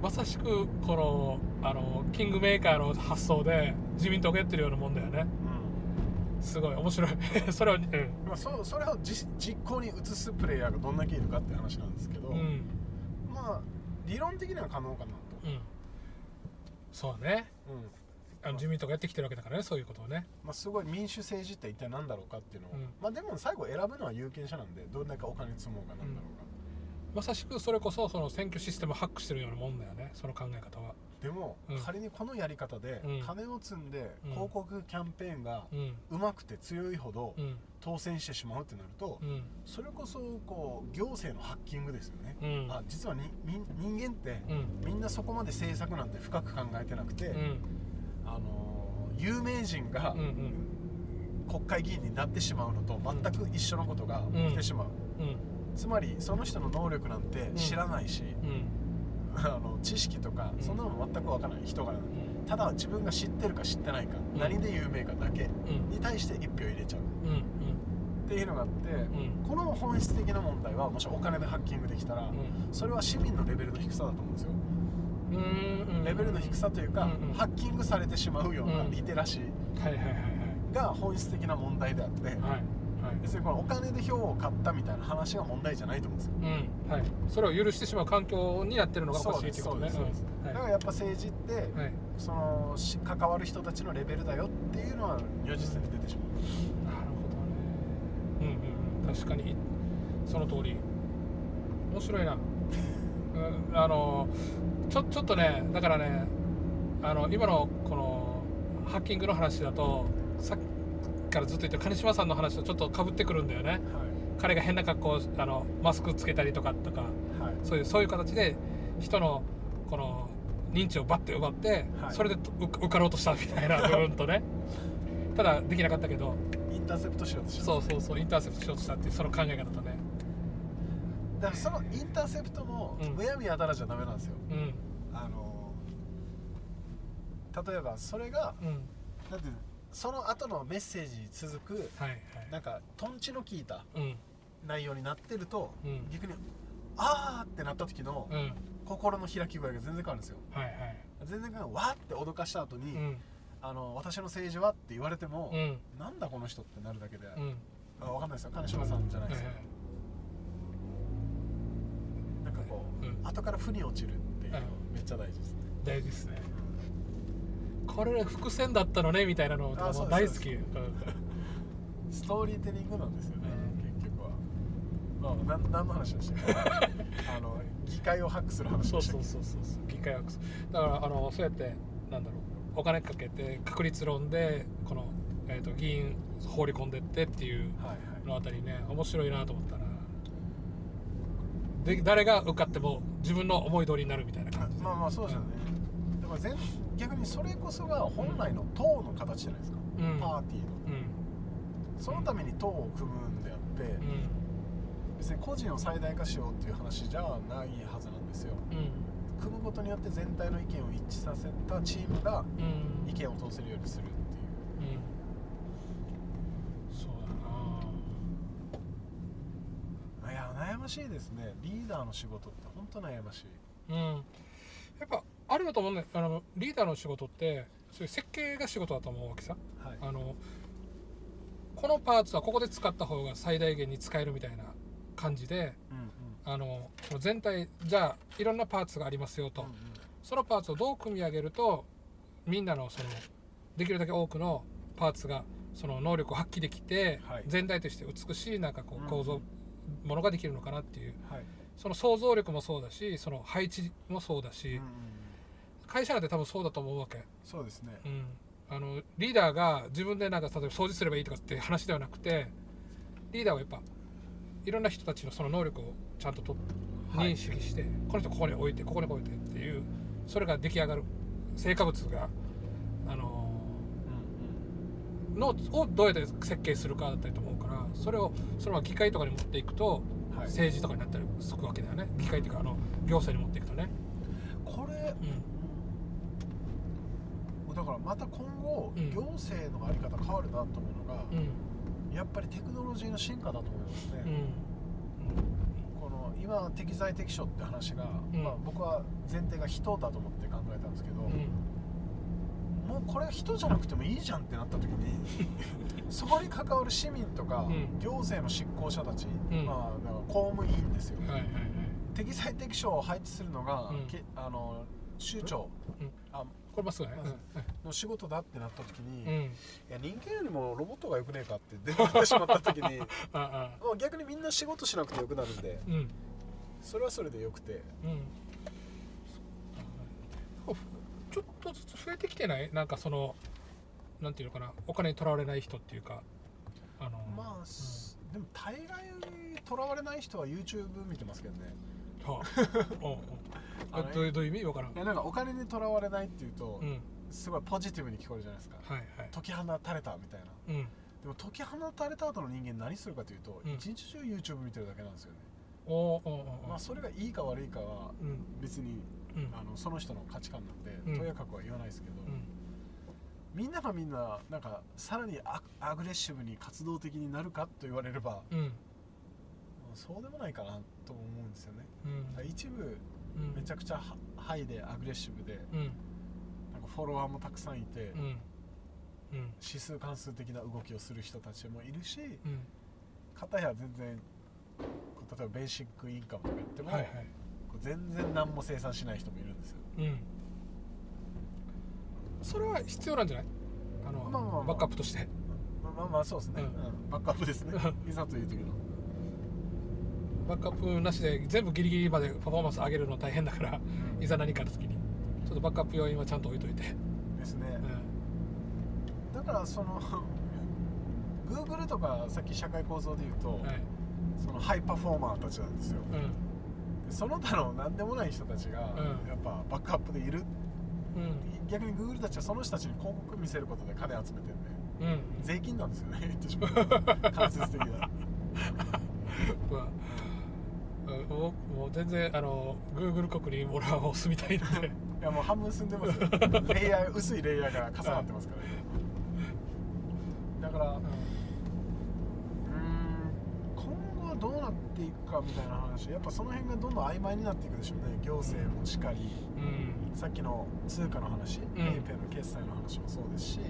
まさしくこのあのキングメーカーの発想で自民党がやってるようなもんだよね。すごい面白い。<laughs> それはうん。まあ、そそれを実実行に移すプレイヤーがどんだけいるかって話なんですけど、うん。まあ理論的には可能かなと、うん。そうね。うんあの自民党がやってきてるわけだからねそういうことをね。まあ、すごい民主政治って一体何だろうかっていうのを、うん。まあでも最後選ぶのは有権者なんでどんだけお金積もうかなんだろうか、まさしくそれこそその選挙システムをハックしてるようなもんだよねその考え方は。でも、うん。仮にこのやり方でうん。金を積んでうん。広告キャンペーンがうん。うまくて強いほどうん。当選してしまうってなると、うん。それこそこう行政のハッキングですよね、うん。あ実はにみ人間ってうん。みんなそこまで政策なんて深く考えてなくて、うんあのー有名人が国会議員になってしまうのと全く一緒のことが起きてしまう、うん。つまりその人の能力なんて知らないし、うん。あの知識とかうん。そんなの全く分からない。人柄うん。ただ自分が知ってるか知ってないか、うん。何で有名かだけうん。に対して一票入れちゃう。うん。っていうのがあって、うん。この本質的な問題はもしお金でハッキングできたら、うん。それは市民のレベルの低さだと思うんですよレベルの低さというか、うんうん。ハッキングされてしまうようなうん。リテラシーが本質的な問題であって、はい。はい。はい別にこのお金で票を買ったみたいな話が問題じゃないと思うんですよ。うん。はい。それを許してしまう環境になってるのがおかしいっていうことね。そうですそうです。うんはい。だからやっぱ政治って、はい。そのし関わる人たちのレベルだよっていうのは如実に出てしまなるほどね。うんうんうん。確かにその通り。面白いな、<laughs> うん、あのちょちょっとねだからねあの今のこのハッキングの話だとさっきからずっと言ってる金島さんの話とちょっとかぶってくるんだよね。う彼が変な格好をあのマスクつけたりとかとかはい。はいそういうそういう形で人のこの認知をバッて奪って、はい。それでう受かろうとしたみたいな <laughs> 部分とね。ただできなかったけど。インターセプトしようとしてそうそうそうインターセプトしようとしたっていうその考え方とねだからそのインターセプトもうん。むやみやたらじゃダメなんですよ、うん。あの例えばそれがうん。なんていうのその後のメッセージに続くはいはい。なんかトンチの効いたうん。内容になってると、うん。逆にあーってなった時のうん。心の開き具合が全然変わるんですよ。はいはい。全然変わって脅かした後に、うん。あの私の政治はって言われても、うん。なんだこの人ってなるだけで、うん。あ分かんないですよ。金島さんじゃないですよ、はいはいなんかこう、うん。後から負に落ちるっていうのうん。めっちゃ大事ですね、大事ですね。これ伏線だったのねみたいなのとか大好き。<laughs> ストーリーテリングなんですよね、結局は。まあ何の話でしたっけ？<laughs> あの議会をハックする話そうでしたそうそうそうそう議会はだからあのそうやってなんだろうお金かけて確率論でこの、えー、と議員放り込んでってっていうはいはい。のあたりね面白いなと思ったなで誰が受かっても自分の思い通りになるみたいな感じ。でまあまあそうですよね、だから全逆にそれこそが本来の党の形じゃないですか、うん。パーティーの。うん。そのために党を組むんであって、うん。別に個人を最大化しようっていう話じゃないはずなんですよ。うん。組むことによって全体の意見を一致させたチームがうん。意見を通せるようにするっていううんそうましいですね。リーダーの仕事って本当悩ましい。なうん。やっぱあるだと思うんだよあのリーダーの仕事ってそういう設計が仕事だと思うわけさ。はい。あのこのパーツはここで使った方が最大限に使えるみたいな感じでうんあのその全体じゃあいろんなパーツがありますよと、うんうん。そのパーツをどう組み上げるとみんなのそのできるだけ多くのパーツがその能力を発揮できて、はい。全体として美しいなんかこうんう構造ものができるのかなっていう。はい。その想像力もそうだしその配置もそうだし、うんうんうん。会社なんて多分そうだと思うわけ、そうですね。うん、あのリーダーが自分でなんか例えば掃除すればいいとかって話ではなくてリーダーはやっぱいろんな人たちのその能力をちゃんととはい認識して、この人ここに置いてここに置いてっていうそれが出来上がる。成果物があのうんのをどうやって設計するかだったりと思うからそれをそのまま議会とかに持っていくと、うんはい。政治とかになったりするわけだよね。議会っていうかあの行政に持っていくとね、これうん。だからまた今後、うん。行政のあり方変わるなと思うのが、うん。やっぱりテクノロジーの進化だと思いますね、うん。この今適材適所って話が、うん。まあ、僕は前提が人だと思って考えたんですけど、うんもうこれ人じゃなくてもいいじゃんってなった時に <laughs> そこに関わる市民とか、うん。行政の執行者たち、うん。まあ、だから公務員ですよ、はいはいはい。適材適所を配置するのが、うん。けあの州長うん。あこれまっすの仕事だってなった時に、いや人間よりもロボットがよくねえかって出てきてしまった時に <laughs> ああ。もう逆にみんな仕事しなくてよくなるんでうん。それはそれでよくて。うんちょっとずつ増えてきてない？なんかそのなんていうのかな？お金にとらわれない人っていうか。あのまあ、すでも大概とらわれない人は YouTube 見てますけどね。はあ。<laughs> あのどういうどういう意味？わからん。いやなんかお金にとらわれないっていうと、うん。すごいポジティブに聞こえるじゃないですか。はいはい。解き放たれたみたいな。うん。でも解き放たれた後の人間何するかというと、うん。一日中 YouTube 見てるだけなんですよね、おおおうおまあそれがいいか悪いかはうん。別にうんあのその人の価値観なんで、うん。とやかくは言わないですけど、うん。みんながみんななんかさらにアアグレッシブに活動的になるかと言われれば、うん。まあそうでもないかなと思うんですよね。うん。一部うん。めちゃくちゃハハイでアグレッシブでうん。なんかフォロワーもたくさんいて、うん。うん。指数関数的な動きをする人たちもいるしうん。片や全然こう例えばベーシックインカムとか言っても、はいはい全然何も生産しない人もいるんですよ。うん。それは必要なんじゃない？あの、まあまあまあ。バックアップとして。まあまあまあそうですね、うん。うん。バックアップですね。いざという時の。バックアップなしで全部ギリギリまでパフォーマンス上げるの大変だからいざ何かの時に。ちょっとバックアップ要因はちゃんと置いといて、ですね、うだからその Google とかさっき社会構造で言うと、んはい。そのハイパフォーマーたちなんですよ。うん。でその他の何でもない人たちが、うん。やっぱバックアップでいる。うん。逆に Google たちはその人たちに広告見せることで金集めてんで。うん税金なんですよね。<laughs> 言ってしまう。間接的な。<laughs> まあうんもう全然あの Google 国に俺はもう住みたいので。<laughs> いやもう半分住んでますよ。レイヤー薄いレイヤーが重なってますから、だからうーん今後はどうなっていくかみたいな話やっぱその辺がどんどん曖昧になっていくでしょうね。行政もしかり。うん。さっきの通貨の話、ん。PayPay の決済の話もそうですし、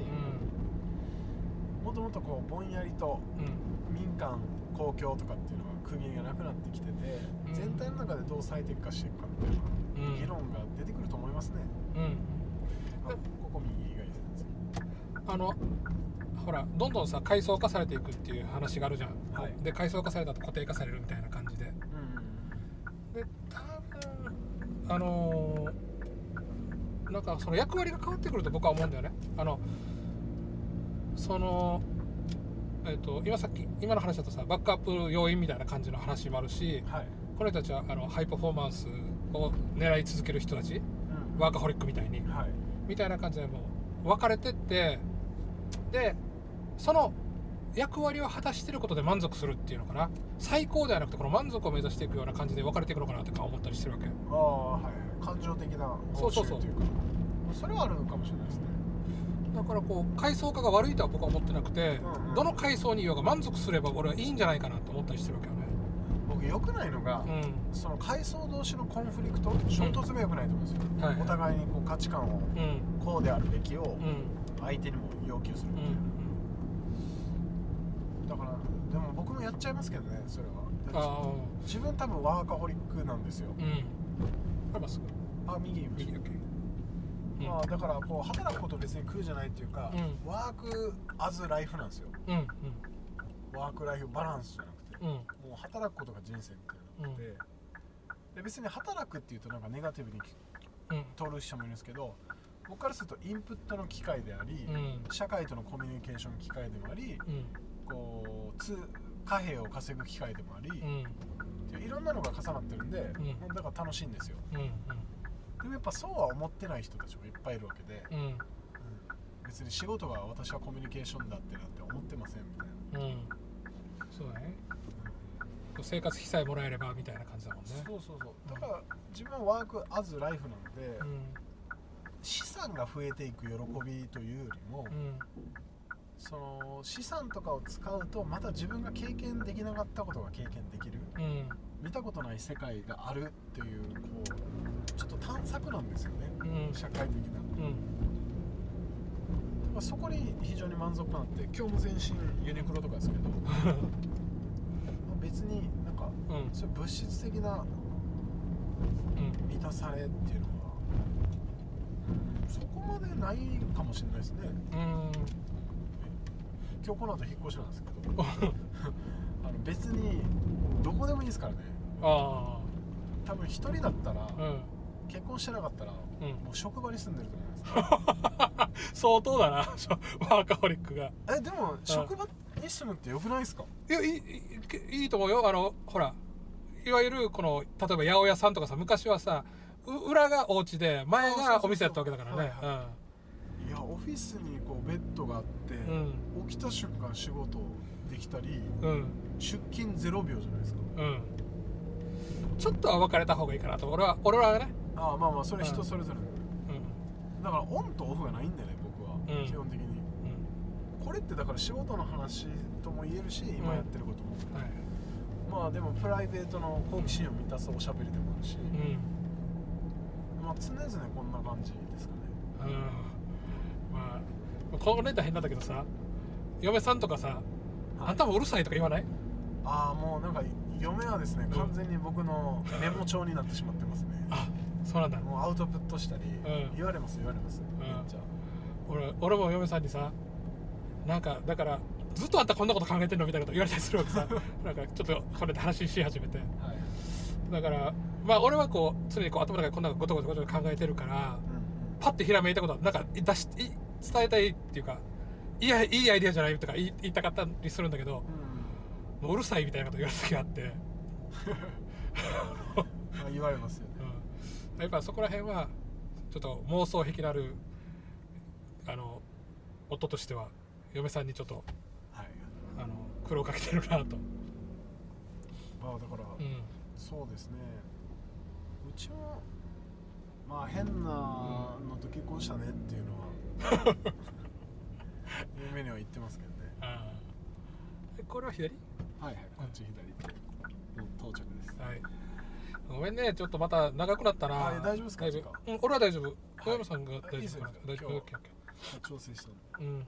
もともとこうぼんやりとうん。うん民間公共とかっていうのが区切りがなくなってきてて、うん。全体の中でどう最適化していくかみたいなうん。議論が出てくると思いますね、うん。あここ右がいいですね。あのほらどんどんさ階層化されていくっていう話があるじゃん、はい。で階層化されたと固定化されるみたいな感じで。うんで多分あのーなんかその役割が変わってくると僕は思うんだよね。あのそのえっ、と今さっき今の話だとさバックアップ要因みたいな感じの話もあるしはい。この人たちはあのハイパフォーマンスを狙い続ける人たちうん。ワーカホリックみたいに。はい。みたいな感じでもう分かれてってでその役割を果たしてることで満足するっていうのかな。最高ではなくてこの満足を目指していくような感じで分かれていくのかなとか思ったりしてるわけ。ああはい。感情的なそうそうそうという。かそれはあるかもしれないですね。だからこう階層化が悪いとは僕は思ってなくて、うんうん。どの階層にいようが満足すれば俺はいいんじゃないかなと思ったりしてるわけよね。僕良くないのが、うん。その階層同士のコンフリクト衝突が良くないと思うんですよ、はいお互いにこう価値観をうん。こうであるべきをうん。相手にも要求するうみたいな、でも僕もやっちゃいますけどねそれは。ああ自分多分ワーカホリックなんですよ。うん。これまっすぐあ右右 OK うん。まあだからこう働くこと別に苦じゃないっていうか、うん。ワークアズライフなんですよ。うんワークライフバランスじゃなくて。うん。うんもう働くことが人生みたいなので,、で別に働くっていうとなんかネガティブにうん。取る人もいるんですけど僕からするとインプットの機会であり、うん。社会とのコミュニケーション機会でもありうんこうつ貨幣を稼ぐ機会でもあり、うん。いろんなのが重なってるんで、うん。だから楽しいんですよ。うんでもやっぱそうは思ってない人たちもいっぱいいるわけで、うん。うん。別に仕事が私はコミュニケーションだってなんて思ってませんみたいな、うん。そうだね。生活費さえもらえればみたいな感じだもんね。そうそうそう。だから自分はワークアズライフなので、うん。資産が増えていく喜びというよりも、うんその資産とかを使うとまた自分が経験できなかったことが経験できる。うん。見たことない世界があるっていうこうちょっと探索なんですよね。うん。社会的な。うん。まあそこに非常に満足感あって今日も全身ユニクロとかですけど。ま <laughs> あ別になんかうん。そういう物質的なうん。満たされっていうのはそこまでないかもしれないですね。うん今日この後引っ越しなんですけど。<laughs> あの別にどこでもいいですからね。あ多分一人だったら、あうん。結婚してなかったら、うん。もう職場に住んでると思います。<laughs> 相当だな <laughs> ワーカホリックが。えでも職場に住むってよくないですか？いやいいいいいと思うよ。あのほらいわゆるこの例えば八百屋さんとかさ昔はさう裏がお家で前がお店やったわけだからね。いやオフィスにこうベッドがあって、うん。起きた瞬間仕事できたりうん。うん出勤0秒じゃないですか。うん。ちょっとは分かれた方がいいかなと。俺は俺はね。ああまあまあそれ人それぞれ、うん。だからオンとオフがないんだよね僕は、うん。基本的に。うん。これってだから仕事の話とも言えるし今やってることも、はい。まあでもプライベートの好奇心を満たすおしゃべりでもあるし、うん。まあ常々こんな感じですかね。うんまあこのネタ変なんだけどさ嫁さんとかさあんたもうるさいとか言わない？ああもうなんか嫁はですねん。完全に僕のメモ帳になってしまってますね。<laughs> あそうなんだ。もうアウトプットしたり、ん。言われます言われます、めっちゃ。俺俺も嫁さんにさなんかだからずっとあんたこんなこと考えてんのみたいなこと言われたりするわけさ。<laughs> なんかちょっとこれで話し始めて。はい、だからまあ俺はこう常にこう頭の中でこんなごとごとごと考えてるからうんパッてひらめいたことはなんか出しい伝えたいっていうかいやいいアイデアじゃないとか言い言いたかったりするんだけどうん。もううるさいみたいなこと言われた時があって、まあ、言われますよね。うん、やっぱそこら辺はちょっと妄想癖のあるあの夫としては嫁さんにちょっとはい。あの苦労かけてるなと、まあだから、うん。そうですね。うちもまあ変なのと結婚したねっていうのは <laughs> 夢には言ってますけどね。あー。えこれは左？はいはい。こっち左。到着です。はい。ごめんね。ちょっとまた長くなったな。大丈夫ですか？うん、俺は大丈夫。い。小山さんが大丈夫ですよ大丈夫？調整したうん。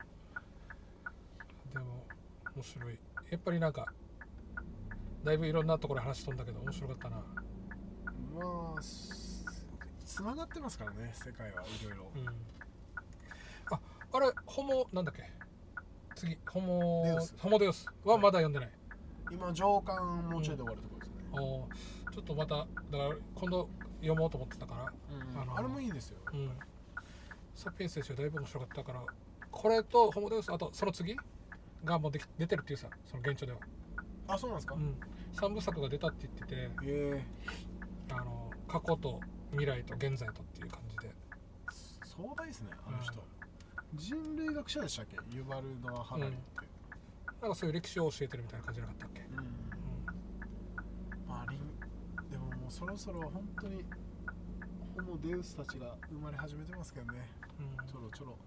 でも面白い。やっぱりなんかだいぶいろんなところで話しとんだけど面白かったな。まあつながってますからね世界はいろいろ。うん。ああれホモなんだっけ？次ホモデウス。ホモデウスはまだ読んでない、今上巻もうちょいで終わるところですね、おーちょっとまただから今度読もうと思ってたから。あのあれもいいですよ。うん。サピエンス選手だいぶ面白かったから。これとホモデウスあとその次がもうでき出てるっていうさその現状では。あそうなんですか、うん、3部作が出たって言ってて。えあの過去と未来と現在とっていう感じで。え壮大ですねあの人、人類学者でしたっけ？ユバルド・ハラリって、なんかそういう歴史を教えてるみたいな感じじゃなかったっけ、うん。まあリンでももうそろそろ本当にホモデウスたちが生まれ始めてますけどね。うん。ちょろちょろ。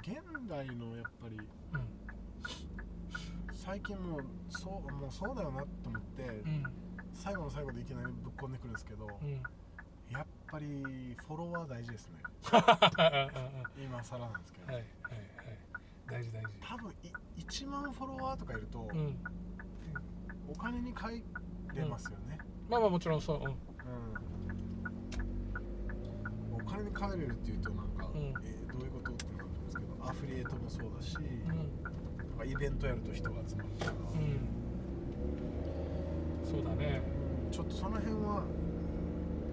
現代のやっぱりうん。最近もうそうもうそうだよなと思って、うん最後の最後でいきなりぶっこんでくるんですけど、うん。やっぱりフォロワー大事ですね。は <laughs> 今更なんですけど、いはいはい。大事大事。多分い1万フォロワーとかいると、うん。お金に換えれますよね、まあまあもちろんそう。うん。うん。お金に換えれるっていうとなんか、うん。えーどういうことってなると思うんですけどアフリエイトもそうだし、うん。なんかイベントやると人が集まるから、うんそうだね。ちょっとその辺は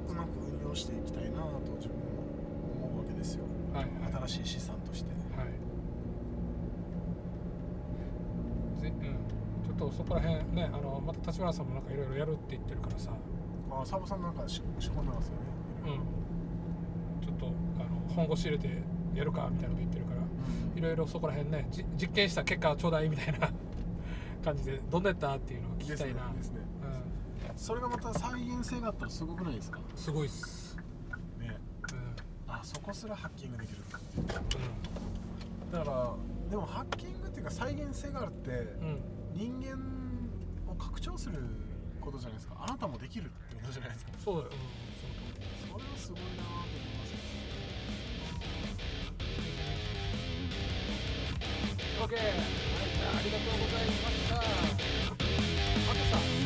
うまく運用していきたいなと自分も思うわけですよ。はいはい。新しい資産として。はい。ぜうん。ちょっとそこら辺ねあのまた立花さんもなんかいろいろやるって言ってるからさ。あサボさんなんかし仕込んでますよね。うん。ちょっとあの本腰入れてやるかみたいなこと言ってるから。いろいろそこら辺ねじ実験した結果ちょうだいみたいな感じでどんなやったっていうのを聞きたいな、ですねそれがまた再現性があったらすごくないですか？うん、すごいっす、ね。うん。あそこすらハッキングできるっていううだからでもハッキングっていうか再現性があるってんうん、人間を拡張することじゃないですか？あなたもできるってことじゃないですか？そうだよ、うん、それはすごいなと思います。OK、はい、あありがとうございました